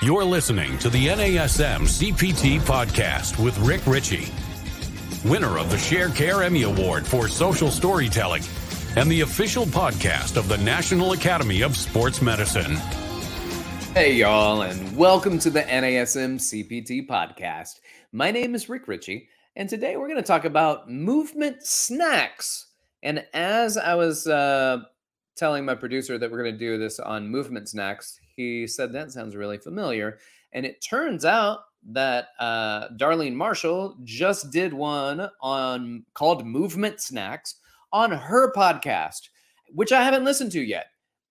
You're listening to the NASM CPT podcast with Rick Richey, winner of the Sharecare Emmy Award for Social Storytelling and the official podcast of the National Academy of Sports Medicine. Hey, y'all, and welcome to the NASM CPT podcast. My name is Rick Richey, and today we're going to talk about movement snacks. And as I was uh, telling my producer that we're going to do this on movement snacks, he said that sounds really familiar. And it turns out that uh, Darlene Marshall just did one on called Movement Snacks on her podcast, which I haven't listened to yet.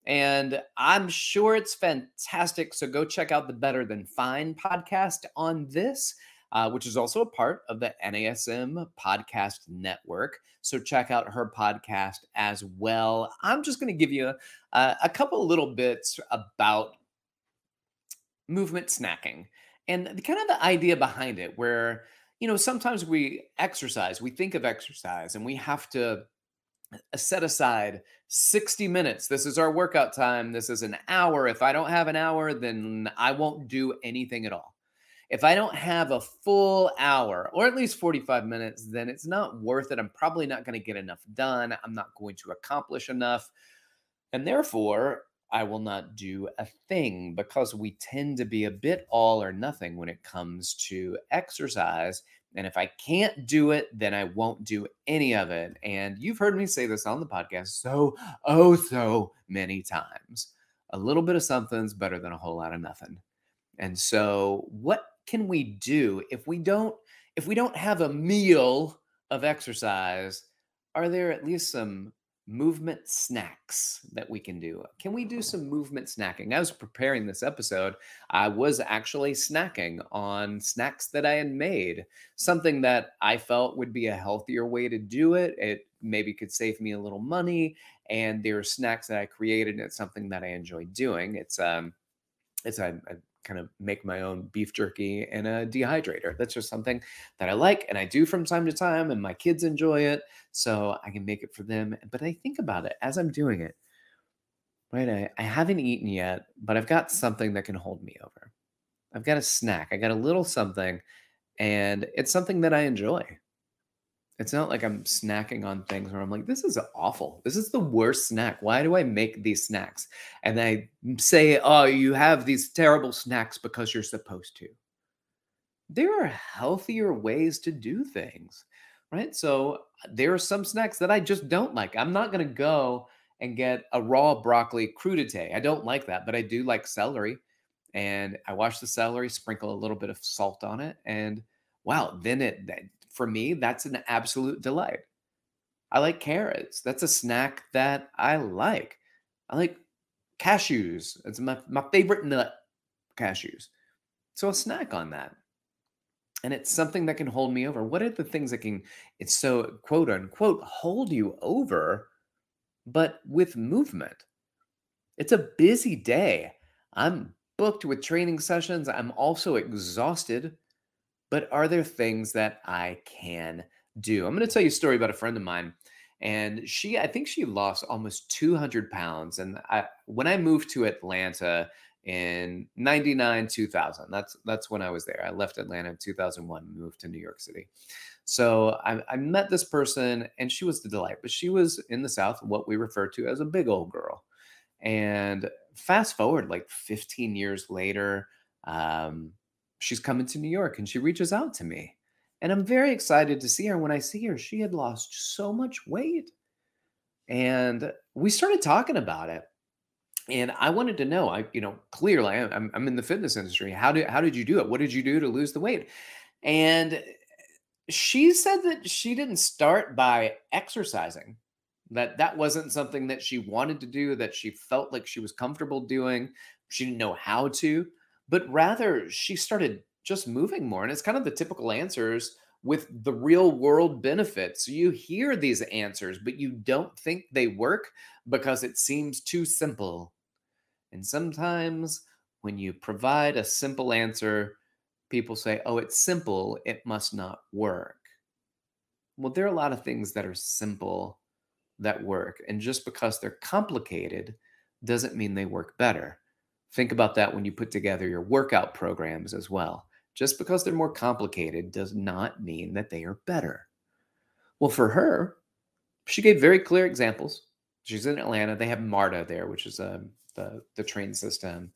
And I'm sure it's fantastic. So go check out the Better Than Fine podcast on this, uh, which is also a part of the NASM podcast network. So check out her podcast as well. I'm just going to give you a, a couple little bits about movement snacking and the, kind of the idea behind it, where, you know, sometimes we exercise, we think of exercise, and we have to set aside 60 minutes. This is our workout time. This is an hour. If I don't have an hour, then I won't do anything at all. If I don't have a full hour or at least 45 minutes, then it's not worth it. I'm probably not going to get enough done. I'm not going to accomplish enough. And therefore, I will not do a thing because we tend to be a bit all or nothing when it comes to exercise. And if I can't do it, then I won't do any of it. And you've heard me say this on the podcast so, oh, so many times. A little bit of something's better than a whole lot of nothing. And so, what can we do if we don't if we don't have a meal of exercise? Are there at least some movement snacks that we can do. Can we do some movement snacking? I was preparing this episode. I was actually snacking on snacks that I had made, something that I felt would be a healthier way to do it. It maybe could save me a little money. And there are snacks that I created, and it's something that I enjoy doing. It's um, it's a, a kind of make my own beef jerky in a dehydrator. That's just something that I like and I do from time to time, and my kids enjoy it. So I can make it for them. But I think about it as I'm doing it, right? I, I haven't eaten yet, but I've got something that can hold me over. I've got a snack, I got a little something, and it's something that I enjoy. It's not like I'm snacking on things where I'm like, this is awful. This is the worst snack. Why do I make these snacks? And I say, oh, you have these terrible snacks because you're supposed to. There are healthier ways to do things, right? So there are some snacks that I just don't like. I'm not going to go and get a raw broccoli crudité. I don't like that, but I do like celery. And I wash the celery, sprinkle a little bit of salt on it, and wow, then it for me, that's an absolute delight. I like carrots. That's a snack that I like. I like cashews. It's my, my favorite nut, cashews. So a snack on that. And it's something that can hold me over. What are the things that can, it's so quote unquote, hold you over, but with movement? It's a busy day. I'm booked with training sessions. I'm also exhausted but are there things that I can do? I'm going to tell you a story about a friend of mine. And she, I think she lost almost 200 pounds. And I, when I moved to Atlanta in 99, 2000, that's, that's when I was there. I left Atlanta in 2001, moved to New York City. So I, I met this person and she was the delight, but she was in the South, what we refer to as a big old girl. And fast forward like 15 years later, um, she's coming to New York and she reaches out to me. And I'm very excited to see her. And when I see her, she had lost so much weight. And we started talking about it. And I wanted to know, I, you know, clearly I'm, I'm in the fitness industry. How did, how did you do it? What did you do to lose the weight? And she said that she didn't start by exercising that that wasn't something that she wanted to do that she felt like she was comfortable doing she didn't know how to but rather she started just moving more. And it's kind of the typical answers with the real world benefits. You hear these answers, but you don't think they work because it seems too simple. And sometimes when you provide a simple answer, people say, oh, it's simple, it must not work. Well, there are a lot of things that are simple that work. And just because they're complicated doesn't mean they work better. Think about that when you put together your workout programs as well. Just because they're more complicated does not mean that they are better. Well, for her, she gave very clear examples. She's in Atlanta. They have MARTA there, which is uh, the, the train system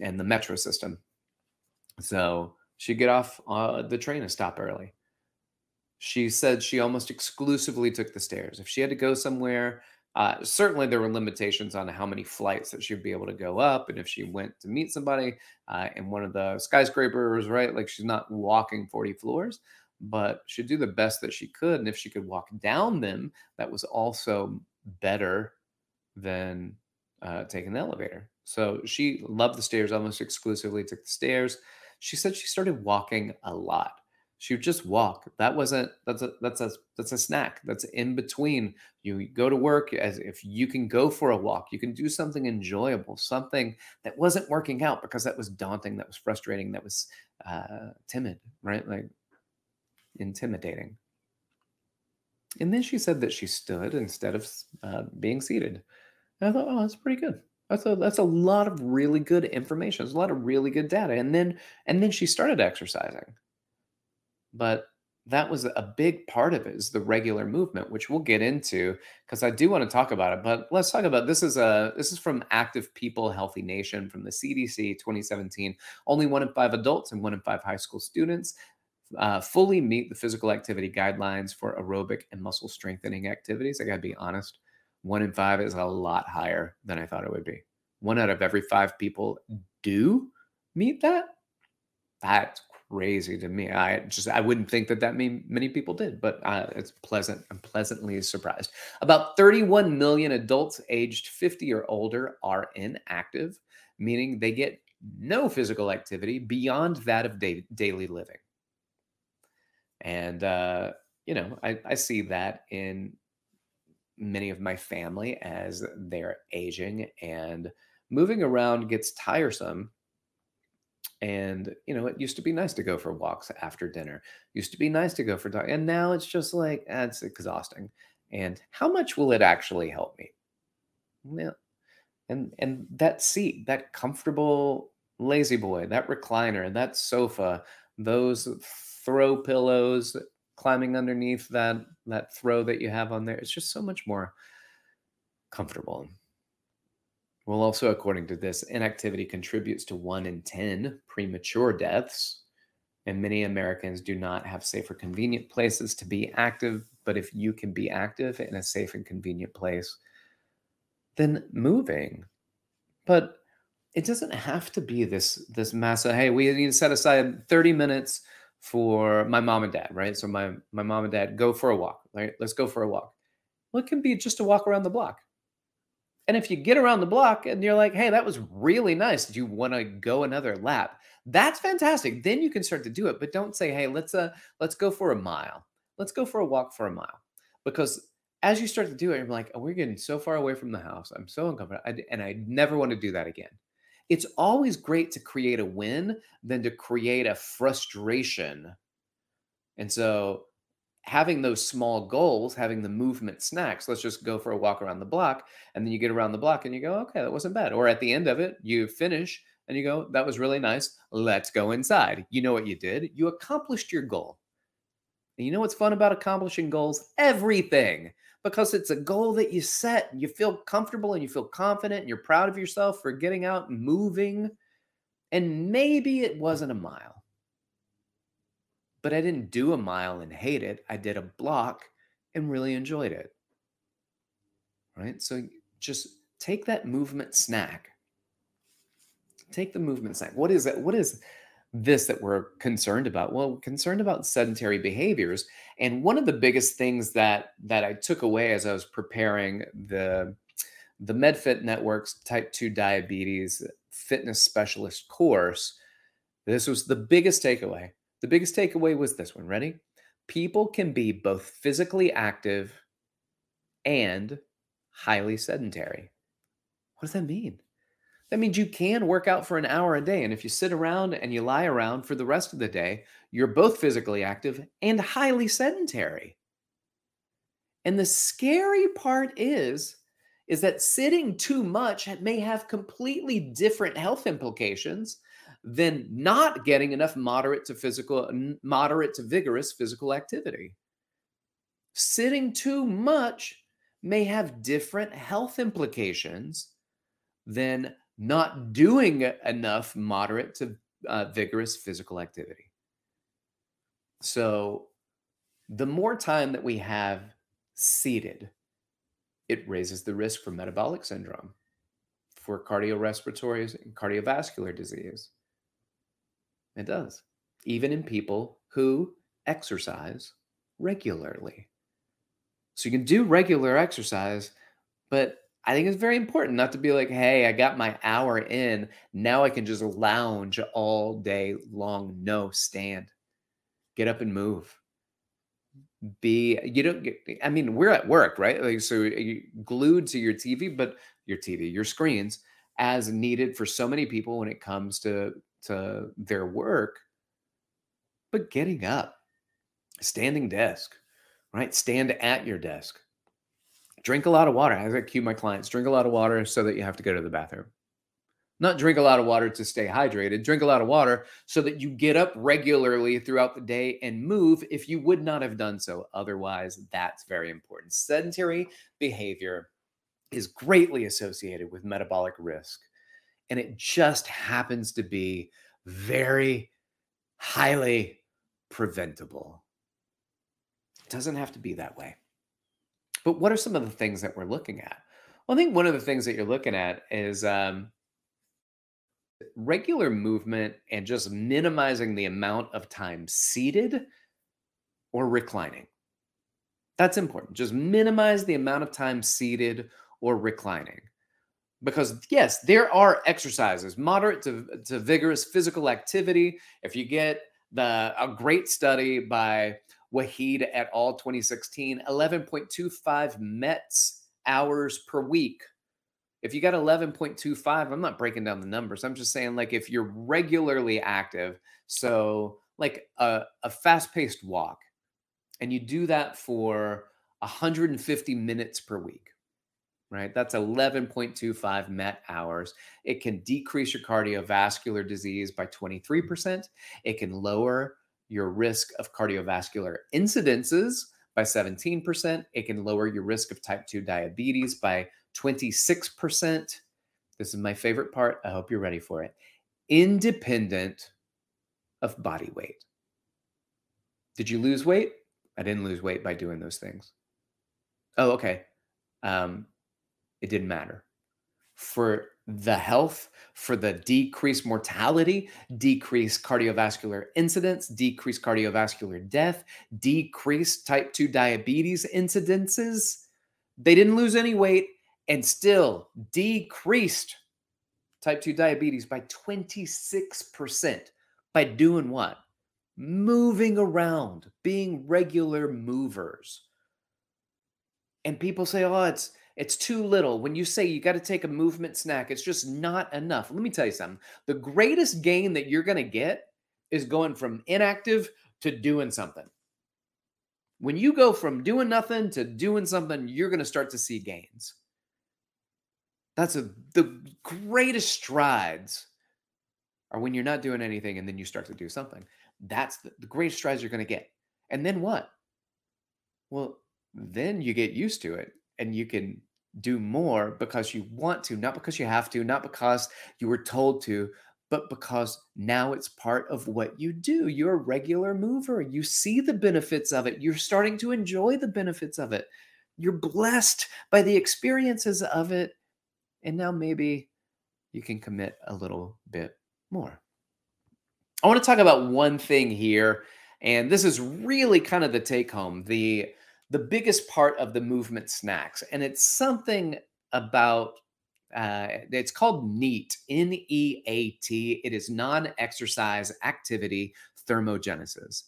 and the metro system. So she'd get off uh, the train and stop early. She said she almost exclusively took the stairs. If she had to go somewhere, uh, certainly there were limitations on how many flights that she'd be able to go up. And if she went to meet somebody uh, in one of the skyscrapers, right, like she's not walking 40 floors, but she'd do the best that she could. And if she could walk down them, that was also better than uh, taking the elevator. So she loved the stairs almost exclusively, took the stairs. She said she started walking a lot. She would just walk. That wasn't that's a that's a that's a snack. That's in between. You go to work as if you can go for a walk. You can do something enjoyable, something that wasn't working out because that was daunting, that was frustrating, that was uh, timid, right? Like intimidating. And then she said that she stood instead of uh, being seated. And I thought, oh, that's pretty good. That's a that's a lot of really good information. There's a lot of really good data. And then and then she started exercising. But that was a big part of it is the regular movement, which we'll get into because I do want to talk about it. But let's talk about this is a this is from Active People Healthy Nation from the CDC 2017. Only one in five adults and one in five high school students uh, fully meet the physical activity guidelines for aerobic and muscle strengthening activities. I got to be honest, one in five is a lot higher than I thought it would be. One out of every five people do meet that. That's crazy to me. I just I wouldn't think that that many many people did, but uh, it's pleasant. I'm pleasantly surprised. About 31 million adults aged 50 or older are inactive, meaning they get no physical activity beyond that of da- daily living. And uh, you know, I, I see that in many of my family as they're aging and moving around gets tiresome and you know it used to be nice to go for walks after dinner used to be nice to go for and now it's just like eh, it's exhausting and how much will it actually help me yeah. and and that seat that comfortable lazy boy that recliner that sofa those throw pillows climbing underneath that that throw that you have on there it's just so much more comfortable well also according to this inactivity contributes to 1 in 10 premature deaths and many americans do not have safe or convenient places to be active but if you can be active in a safe and convenient place then moving but it doesn't have to be this this massive hey we need to set aside 30 minutes for my mom and dad, right? So my my mom and dad go for a walk, right? Let's go for a walk. Well, it can be just a walk around the block. And if you get around the block and you're like, hey, that was really nice. Do you want to go another lap? That's fantastic. Then you can start to do it. But don't say, hey, let's uh let's go for a mile. Let's go for a walk for a mile. Because as you start to do it, you're like, oh, we're getting so far away from the house. I'm so uncomfortable. I, and I never want to do that again it's always great to create a win than to create a frustration. And so having those small goals, having the movement snacks, let's just go for a walk around the block. And then you get around the block and you go, okay, that wasn't bad. Or at the end of it, you finish and you go, that was really nice. Let's go inside. You know what you did? You accomplished your goal. And you know what's fun about accomplishing goals? Everything because it's a goal that you set you feel comfortable and you feel confident and you're proud of yourself for getting out and moving. And maybe it wasn't a mile, but I didn't do a mile and hate it. I did a block and really enjoyed it. Right? So just take that movement snack. Take the movement snack. What is that? What is this that we're concerned about? Well, concerned about sedentary behaviors. And one of the biggest things that that I took away as I was preparing the the MedFit Network's type 2 diabetes fitness specialist course, this was the biggest takeaway. The biggest takeaway was this one. Ready? People can be both physically active and highly sedentary. What does that mean? That means you can work out for an hour a day. And if you sit around and you lie around for the rest of the day, you're both physically active and highly sedentary. And the scary part is, is that sitting too much may have completely different health implications than not getting enough moderate to physical moderate to vigorous physical activity. Sitting too much may have different health implications than not doing enough moderate to uh, vigorous physical activity. So, the more time that we have seated, it raises the risk for metabolic syndrome, for cardiorespiratory and cardiovascular disease. It does, even in people who exercise regularly. So you can do regular exercise, but I think it's very important not to be like, hey, I got my hour in. Now I can just lounge all day long. No, stand. Get up and move. Be, you don't get, I mean, we're at work, right? Like, so you glued to your TV, but your TV, your screens, as needed for so many people when it comes to to their work. But getting up, standing desk, right? Stand at your desk. Drink a lot of water. As I cue my clients, drink a lot of water so that you have to go to the bathroom. Not drink a lot of water to stay hydrated. Drink a lot of water so that you get up regularly throughout the day and move if you would not have done so. Otherwise, that's very important. Sedentary behavior is greatly associated with metabolic risk. And it just happens to be very highly preventable. It doesn't have to be that way. But what are some of the things that we're looking at? Well, I think one of the things that you're looking at is um, regular movement and just minimizing the amount of time seated or reclining. That's important. Just minimize the amount of time seated or reclining. Because, yes, there are exercises, moderate to, to vigorous physical activity. If you get the a great study by wahid et al. 2016, 11.25 METs hours per week. If you got 11.25, I'm not breaking down the numbers. I'm just saying, like, if you're regularly active, so like a, a fast paced walk, and you do that for 150 minutes per week, right? That's 11.25 MET hours. It can decrease your cardiovascular disease by 23%. It can lower your risk of cardiovascular incidences by 17%. It can lower your risk of type 2 diabetes by 26%. This is my favorite part. I hope you're ready for it. Independent of body weight. Did you lose weight? I didn't lose weight by doing those things. Oh, okay. Um, it didn't matter. For the health, for the decreased mortality, decreased cardiovascular incidence, decreased cardiovascular death, decreased type 2 diabetes incidences. They didn't lose any weight and still decreased type 2 diabetes by 26% by doing what? Moving around, being regular movers. And people say, oh, it's it's too little. When you say you got to take a movement snack, it's just not enough. Let me tell you something. The greatest gain that you're going to get is going from inactive to doing something. When you go from doing nothing to doing something, you're going to start to see gains. That's a, the greatest strides are when you're not doing anything and then you start to do something. That's the, the greatest strides you're going to get. And then what? Well, then you get used to it and you can do more because you want to, not because you have to, not because you were told to, but because now it's part of what you do. You're a regular mover. You see the benefits of it. You're starting to enjoy the benefits of it. You're blessed by the experiences of it. And now maybe you can commit a little bit more. I want to talk about one thing here. And this is really kind of the take home the the biggest part of the movement snacks. And it's something about, uh, it's called NEAT, N E A T. It is non exercise activity thermogenesis.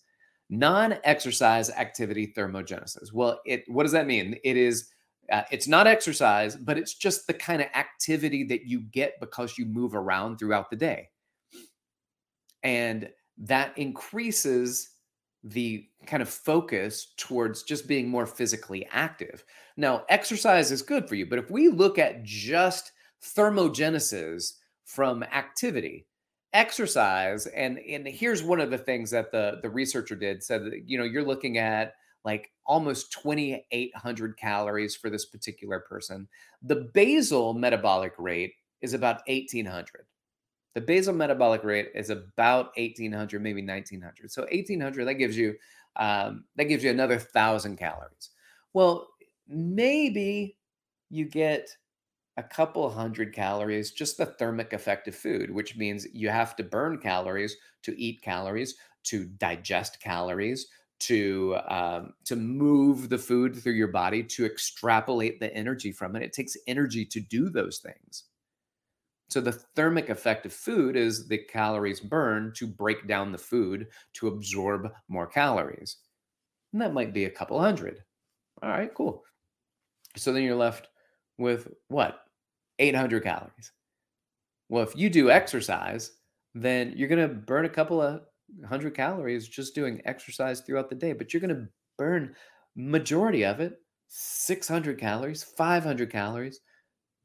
Non exercise activity thermogenesis. Well, it what does that mean? It is uh, it's not exercise, but it's just the kind of activity that you get because you move around throughout the day. And that increases the kind of focus towards just being more physically active. Now, exercise is good for you, but if we look at just thermogenesis from activity, exercise, and and here's one of the things that the the researcher did said that you know you're looking at like almost 2800 calories for this particular person. The basal metabolic rate is about 1800. The basal metabolic rate is about 1800, maybe 1900. So 1800 that gives you um, that gives you another thousand calories. Well, maybe you get a couple hundred calories, just the thermic effect of food, which means you have to burn calories to eat calories, to digest calories, to um, to move the food through your body, to extrapolate the energy from it. It takes energy to do those things. So the thermic effect of food is the calories burned to break down the food to absorb more calories. And that might be a couple hundred. All right, cool. So then you're left with what? 800 calories. Well, if you do exercise, then you're going to burn a couple of hundred calories just doing exercise throughout the day, but you're going to burn majority of it, 600 calories, 500 calories,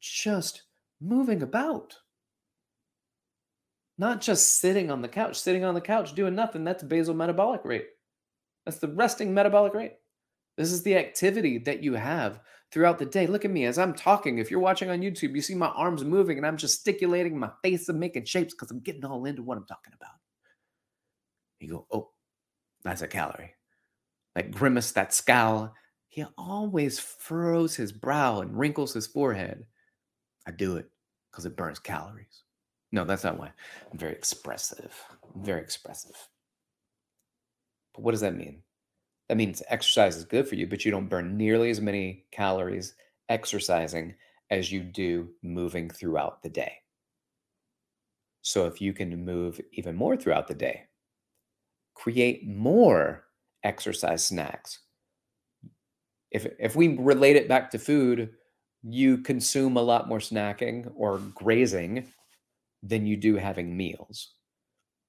just moving about. Not just sitting on the couch, sitting on the couch doing nothing. That's basal metabolic rate. That's the resting metabolic rate. This is the activity that you have throughout the day. Look at me as I'm talking. If you're watching on YouTube, you see my arms moving and I'm gesticulating, my face and making shapes because I'm getting all into what I'm talking about. You go, oh, that's a calorie. That grimace, that scowl. He always furrows his brow and wrinkles his forehead. I do it because it burns calories. No, that's not why. I'm very expressive. I'm very expressive. But what does that mean? That means exercise is good for you, but you don't burn nearly as many calories exercising as you do moving throughout the day. So if you can move even more throughout the day, create more exercise snacks. If, if we relate it back to food, you consume a lot more snacking or grazing than you do having meals.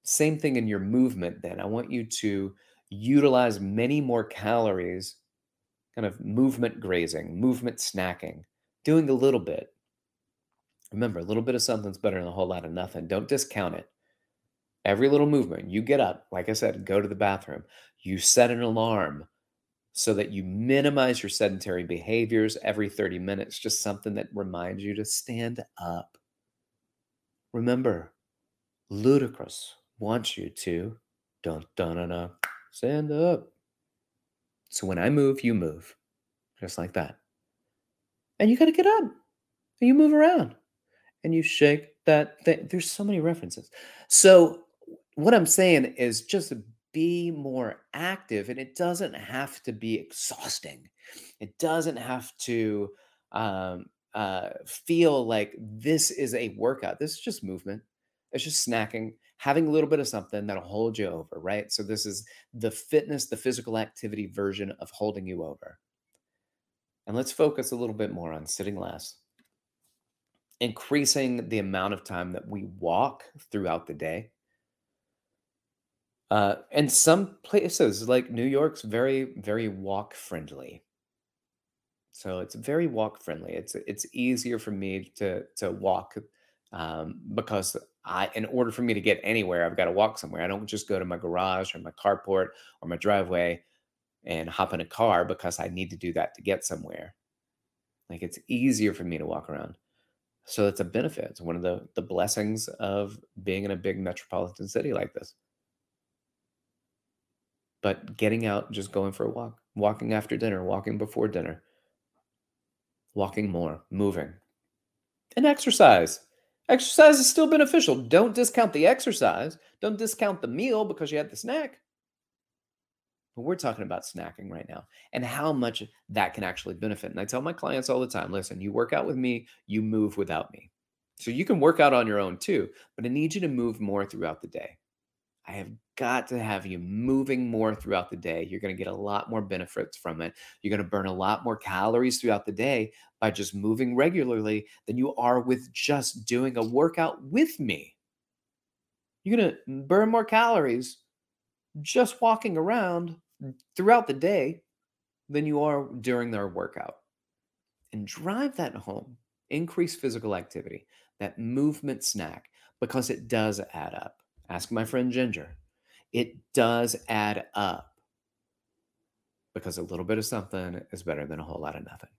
Same thing in your movement, then. I want you to utilize many more calories, kind of movement grazing, movement snacking, doing a little bit. Remember, a little bit of something's better than a whole lot of nothing. Don't discount it. Every little movement, you get up, like I said, go to the bathroom, you set an alarm so that you minimize your sedentary behaviors every 30 minutes, just something that reminds you to stand up. Remember, Ludacris wants you to dun dun dun, dun stand up. So when I move, you move, just like that. And you got to get up and you move around and you shake that thing. There's so many references. So what I'm saying is just be more active and it doesn't have to be exhausting. It doesn't have to um, uh, feel like this is a workout. This is just movement. It's just snacking, having a little bit of something that'll hold you over, right? So, this is the fitness, the physical activity version of holding you over. And let's focus a little bit more on sitting less, increasing the amount of time that we walk throughout the day. Uh, and some places like New York's very, very walk friendly. So it's very walk friendly. It's it's easier for me to to walk um, because I, in order for me to get anywhere, I've got to walk somewhere. I don't just go to my garage or my carport or my driveway and hop in a car because I need to do that to get somewhere. Like it's easier for me to walk around. So it's a benefit. It's one of the the blessings of being in a big metropolitan city like this. But getting out, just going for a walk, walking after dinner, walking before dinner, walking more, moving, and exercise. Exercise is still beneficial. Don't discount the exercise. Don't discount the meal because you had the snack. But we're talking about snacking right now and how much that can actually benefit. And I tell my clients all the time listen, you work out with me, you move without me. So you can work out on your own too, but I need you to move more throughout the day. I have got to have you moving more throughout the day. You're going to get a lot more benefits from it. You're going to burn a lot more calories throughout the day by just moving regularly than you are with just doing a workout with me. You're going to burn more calories just walking around throughout the day than you are during their workout. And drive that home. Increase physical activity, that movement snack, because it does add up. Ask my friend Ginger. It does add up because a little bit of something is better than a whole lot of nothing.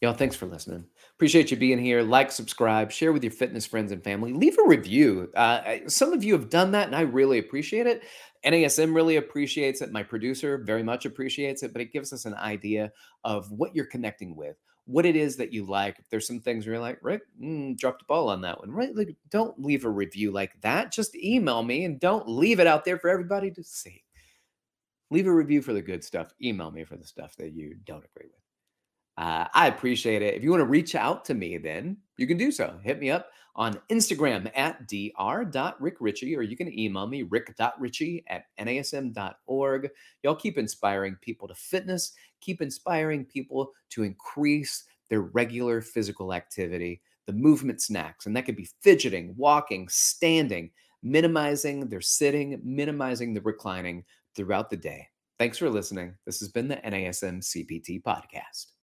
Y'all, thanks for listening. Appreciate you being here. Like, subscribe, share with your fitness friends and family. Leave a review. Uh, some of you have done that, and I really appreciate it. NASM really appreciates it. My producer very much appreciates it, but it gives us an idea of what you're connecting with, what it is that you like. If there's some things where you're like, Rick, mm, dropped the ball on that one, right? Like, don't leave a review like that. Just email me and don't leave it out there for everybody to see. Leave a review for the good stuff. Email me for the stuff that you don't agree with. Uh, I appreciate it. If you want to reach out to me, then you can do so. Hit me up on Instagram at dr.rickrichey, or you can email me rick.richey at nasm.org. Y'all keep inspiring people to fitness, keep inspiring people to increase their regular physical activity, the movement snacks, and that could be fidgeting, walking, standing, minimizing their sitting, minimizing the reclining throughout the day. Thanks for listening. This has been the NASM CPT podcast.